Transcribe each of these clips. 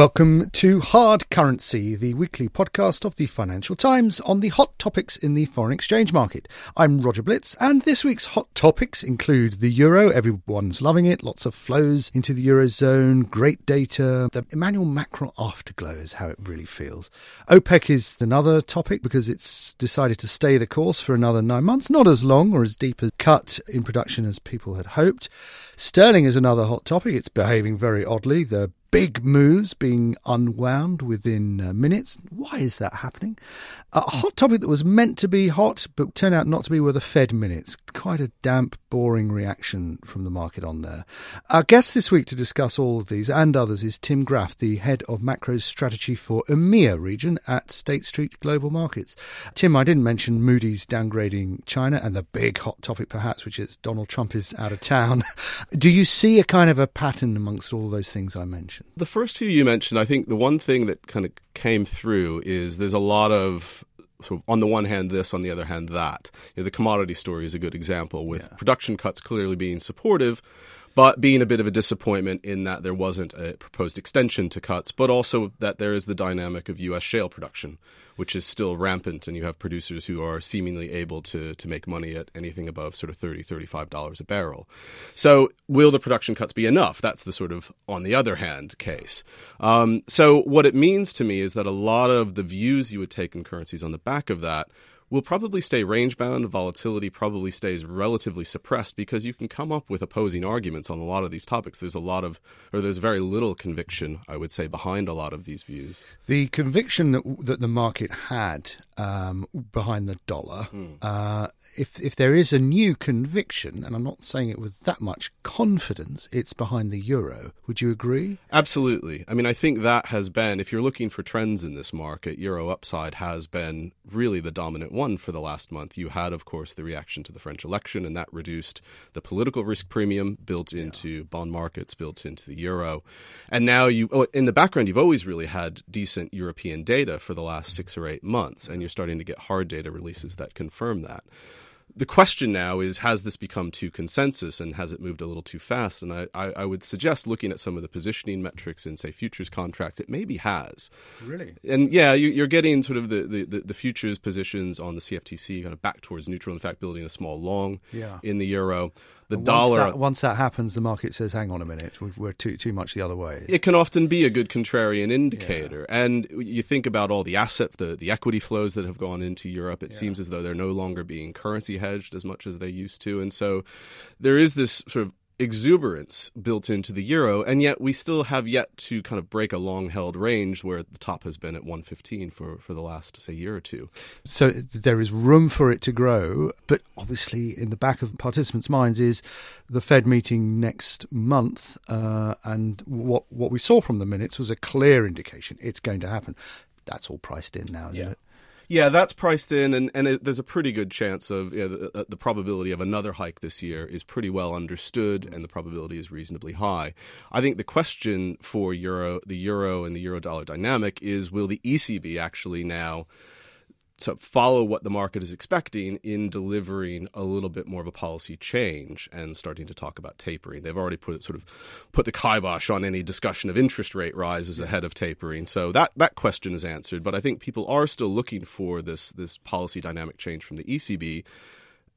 Welcome to Hard Currency, the weekly podcast of the Financial Times on the hot topics in the foreign exchange market. I'm Roger Blitz, and this week's hot topics include the euro. Everyone's loving it. Lots of flows into the eurozone, great data. The Emmanuel Macron afterglow is how it really feels. OPEC is another topic because it's decided to stay the course for another nine months, not as long or as deep a cut in production as people had hoped. Sterling is another hot topic. It's behaving very oddly. The big moves being unwound within uh, minutes. Why is that happening? A hot topic that was meant to be hot, but turned out not to be, were the Fed minutes. Quite a damp, boring reaction from the market on there. Our guest this week to discuss all of these and others is Tim Graf, the head of macro strategy for EMEA region at State Street Global Markets. Tim, I didn't mention Moody's downgrading China and the big hot topic, perhaps, which is Donald Trump is out of town. Do you see a kind of a pattern amongst all those things I mentioned? The first two you mentioned, I think the one thing that kind of came through is there's a lot of sort of on the one hand this, on the other hand that. You know, the commodity story is a good example with yeah. production cuts clearly being supportive, but being a bit of a disappointment in that there wasn't a proposed extension to cuts, but also that there is the dynamic of U.S. shale production, which is still rampant, and you have producers who are seemingly able to to make money at anything above sort of 30 $35 a barrel. So, will the production cuts be enough? That's the sort of on the other hand case. Um, so, what it means to me is that a lot of the views you would take in currencies on the back of that will probably stay range bound. Volatility probably stays relatively suppressed because you can come up with opposing arguments on a lot of these topics. There's a lot of, or there's very little conviction, I would say, behind a lot of these views. The conviction that, that the market had um, behind the dollar, mm. uh, if if there is a new conviction, and I'm not saying it with that much confidence, it's behind the euro. Would you agree? Absolutely. I mean, I think that has been, if you're looking for trends in this market, euro upside has been really the dominant one for the last month. You had, of course, the reaction to the French election, and that reduced the political risk premium built into yeah. bond markets, built into the euro. And now you, oh, in the background, you've always really had decent European data for the last six or eight months, and you're starting to get hard data releases that confirm that the question now is has this become too consensus and has it moved a little too fast? And I, I, I, would suggest looking at some of the positioning metrics in, say, futures contracts, it maybe has. Really? And yeah, you, are getting sort of the, the, the, futures positions on the CFTC kind of back towards neutral, in fact, building a small long yeah. in the euro the once dollar. That, once that happens, the market says, "Hang on a minute, we're too too much the other way." It can often be a good contrarian indicator, yeah. and you think about all the asset, the the equity flows that have gone into Europe. It yeah. seems as though they're no longer being currency hedged as much as they used to, and so there is this sort of exuberance built into the euro, and yet we still have yet to kind of break a long held range where the top has been at 115 for, for the last, say, year or two. So there is room for it to grow, but obviously in the back of participants' minds is the Fed meeting next month, uh, and what, what we saw from the minutes was a clear indication it's going to happen. That's all priced in now, isn't yeah. it? Yeah, that's priced in, and, and it, there's a pretty good chance of you know, the, uh, the, probability of another hike this year is pretty well understood, and the probability is reasonably high. I think the question for euro, the euro and the euro dollar dynamic is: Will the ECB actually now? To follow what the market is expecting in delivering a little bit more of a policy change and starting to talk about tapering. They've already put sort of put the kibosh on any discussion of interest rate rises ahead of tapering. So that that question is answered. But I think people are still looking for this this policy dynamic change from the ECB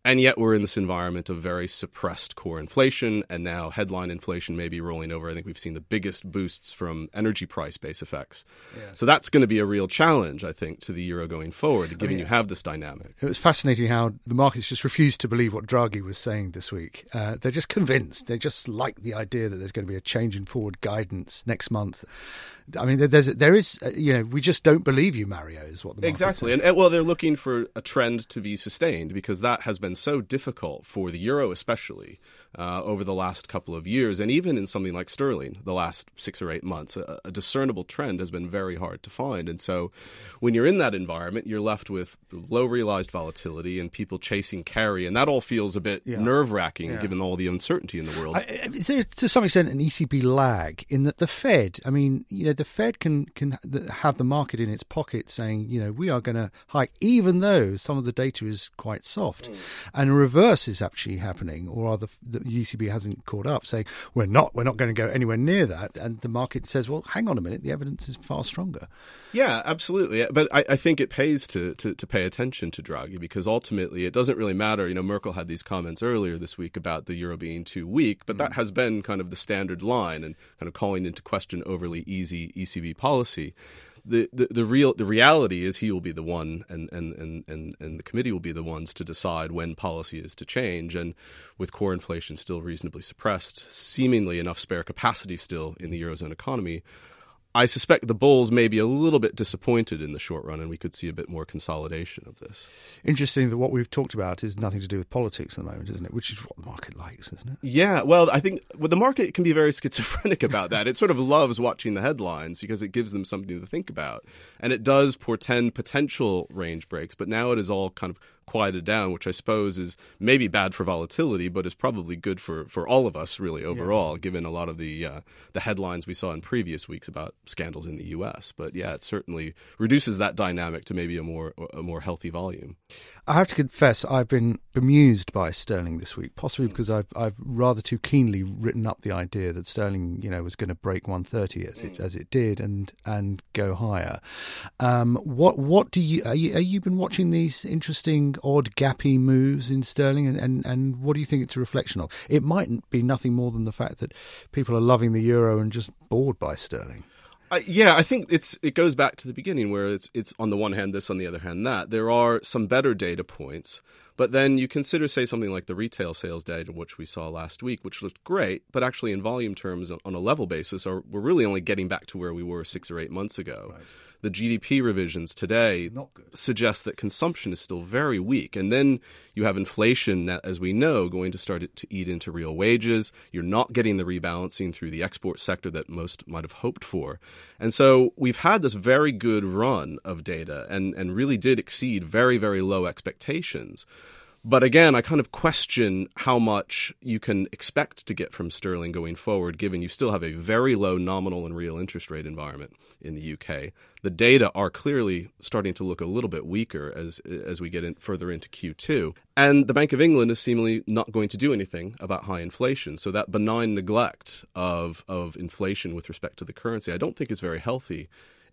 and yet we're in this environment of very suppressed core inflation, and now headline inflation may be rolling over. I think we've seen the biggest boosts from energy price base effects. Yes. So that's going to be a real challenge, I think, to the euro going forward, given I mean, you have this dynamic. It was fascinating how the markets just refused to believe what Draghi was saying this week. Uh, they're just convinced. They just like the idea that there's going to be a change in forward guidance next month. I mean, there's there is uh, you know we just don't believe you, Mario, is what the exactly. And well, they're looking for a trend to be sustained because that has been so difficult for the euro, especially uh, over the last couple of years, and even in something like sterling, the last six or eight months, a, a, discernible trend has been very hard to find. And so, when you're in that environment, you're left with low realized volatility and people chasing carry, and that all feels a bit yeah. nerve wracking yeah. given all the uncertainty in the world. I, is there, to some extent, an ECB lag in that the Fed? I mean, you know, the Fed can can have the market in its pocket saying, you know, we are going to hike, even though some of the data is quite soft, mm. and reverse is actually happening, or the, the ECB hasn't caught up, saying we're not we're not going to go anywhere near that, and the market says, well, hang on a minute, the evidence is far stronger. Yeah, absolutely. But I, I think it pays to, to, to pay attention to Draghi because ultimately it doesn't really matter. You know, Merkel had these comments earlier this week about the euro being too weak, but mm. that has been kind of the standard line and kind of calling into question overly easy ECB policy the, the, the real the reality is he will be the one and, and, and, and, and the committee will be the ones to decide when policy is to change. And with core inflation still reasonably suppressed seemingly enough spare capacity still in the eurozone economy I suspect the Bulls may be a little bit disappointed in the short run, and we could see a bit more consolidation of this. Interesting that what we've talked about is nothing to do with politics at the moment, isn't it? Which is what the market likes, isn't it? Yeah, well, I think well, the market can be very schizophrenic about that. it sort of loves watching the headlines because it gives them something to think about, and it does portend potential range breaks. But now it is all kind of quieted down, which I suppose is maybe bad for volatility, but is probably good for, for all of us really overall, yes. given a lot of the uh, the headlines we saw in previous weeks about scandals in the U.S. But yeah, it certainly reduces that dynamic to maybe a more a more healthy volume. I have to confess, I've been bemused by sterling this week, possibly because I've I've rather too keenly written up the idea that sterling, you know, was going to break 130 as it as it did and and go higher. Um, what what do you are you, are you been watching these interesting odd gappy moves in sterling, and, and, and what do you think it's a reflection of? It might be nothing more than the fact that people are loving the euro and just bored by sterling. Uh, yeah, I think it's it goes back to the beginning where it's it's on the one hand this, on the other hand that. There are some better data points, but then you consider say something like the retail sales data, which we saw last week, which looked great, but actually in volume terms on a level basis, are we're really only getting back to where we were six or eight months ago. Right the GDP revisions today suggest that consumption is still very weak. And then you have inflation, as we know, going to start to eat into real wages. You're not getting the rebalancing through the export sector that most might have hoped for. And so we've had this very good run of data and, and really did exceed very, very low expectations. But again, I kind of question how much you can expect to get from sterling going forward, given you still have a very low nominal and real interest rate environment in the UK. The data are clearly starting to look a little bit weaker as as we get in, further into Q2, and the Bank of England is seemingly not going to do anything about high inflation. So that benign neglect of of inflation with respect to the currency, I don't think is very healthy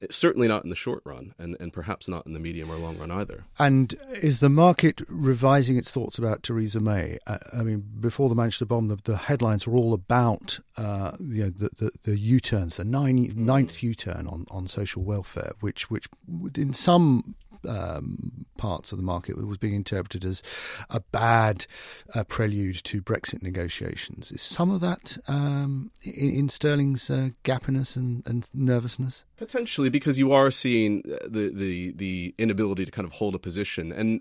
certainly not in the short run, and, and perhaps not in the medium or long run either. And is the market revising its thoughts about Theresa May? I, I mean, before the Manchester bomb, the, the headlines were all about uh, you know the, the, the U-turns, the nine, ninth U-turn on, on social welfare, which which in some um, parts of the market was being interpreted as a bad uh, prelude to Brexit negotiations. Is some of that um, in, in, Sterling's uh, gappiness and, and, nervousness? Potentially, because you are seeing the, the the inability to kind of hold a position, and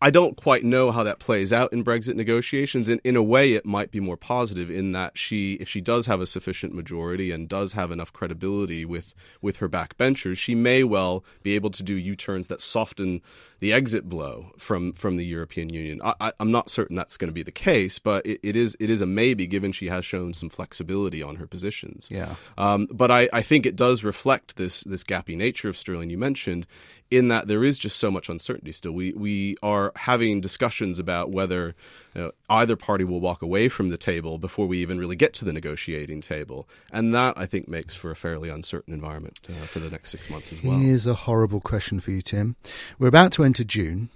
I don't quite know how that plays out in Brexit negotiations. In, in a way, it might be more positive in that she, if she does have a sufficient majority and does have enough credibility with, with her backbenchers, she may well be able to do U turns that soften the exit blow from from the European Union. I, am not certain that's going to be the case, but it, it is it is a maybe given she has shown some flexibility on her positions. Yeah. Um, but I, I think it does reflect this this gappy nature of sterling you mentioned, in that there is just so much uncertainty still. We we are having discussions about whether you know, either party will walk away from the table before we even really get to the negotiating table. And that, I think, makes for a fairly uncertain environment uh, for the next six months as well. Here's a horrible question for you, Tim. We're about to enter June.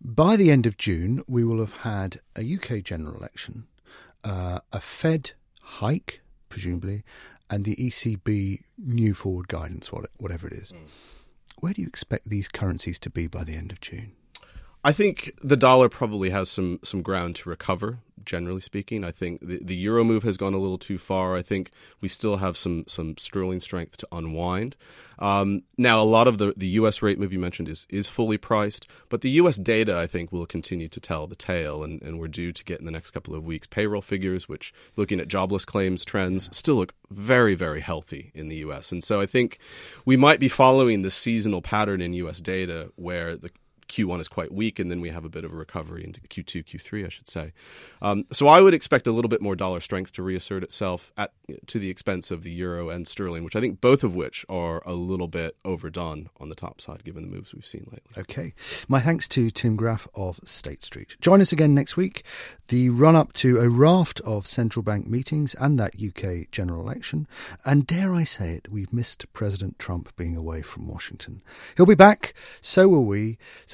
By the end of June, we will have had a UK general election, uh, a Fed hike, presumably, and the ECB new forward guidance, whatever it is. Mm. Where do you expect these currencies to be by the end of June? I think the dollar probably has some some ground to recover. Generally speaking, I think the, the euro move has gone a little too far. I think we still have some some sterling strength to unwind. Um, now, a lot of the, the U.S. rate move you mentioned is is fully priced, but the U.S. data I think will continue to tell the tale, and, and we're due to get in the next couple of weeks payroll figures, which looking at jobless claims trends still look very very healthy in the U.S. And so I think we might be following the seasonal pattern in U.S. data where the Q1 is quite weak, and then we have a bit of a recovery into Q2, Q3, I should say. Um, so I would expect a little bit more dollar strength to reassert itself at to the expense of the euro and sterling, which I think both of which are a little bit overdone on the top side given the moves we've seen lately. Okay. My thanks to Tim Graf of State Street. Join us again next week. The run up to a raft of central bank meetings and that UK general election. And dare I say it, we've missed President Trump being away from Washington. He'll be back, so will we.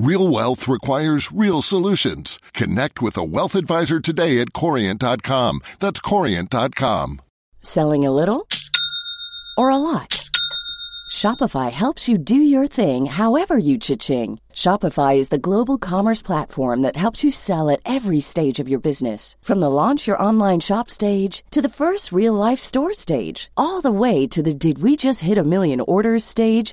Real wealth requires real solutions. Connect with a wealth advisor today at Corient.com. That's Corient.com. Selling a little or a lot? Shopify helps you do your thing however you cha-ching. Shopify is the global commerce platform that helps you sell at every stage of your business. From the launch your online shop stage to the first real life store stage, all the way to the did we just hit a million orders stage.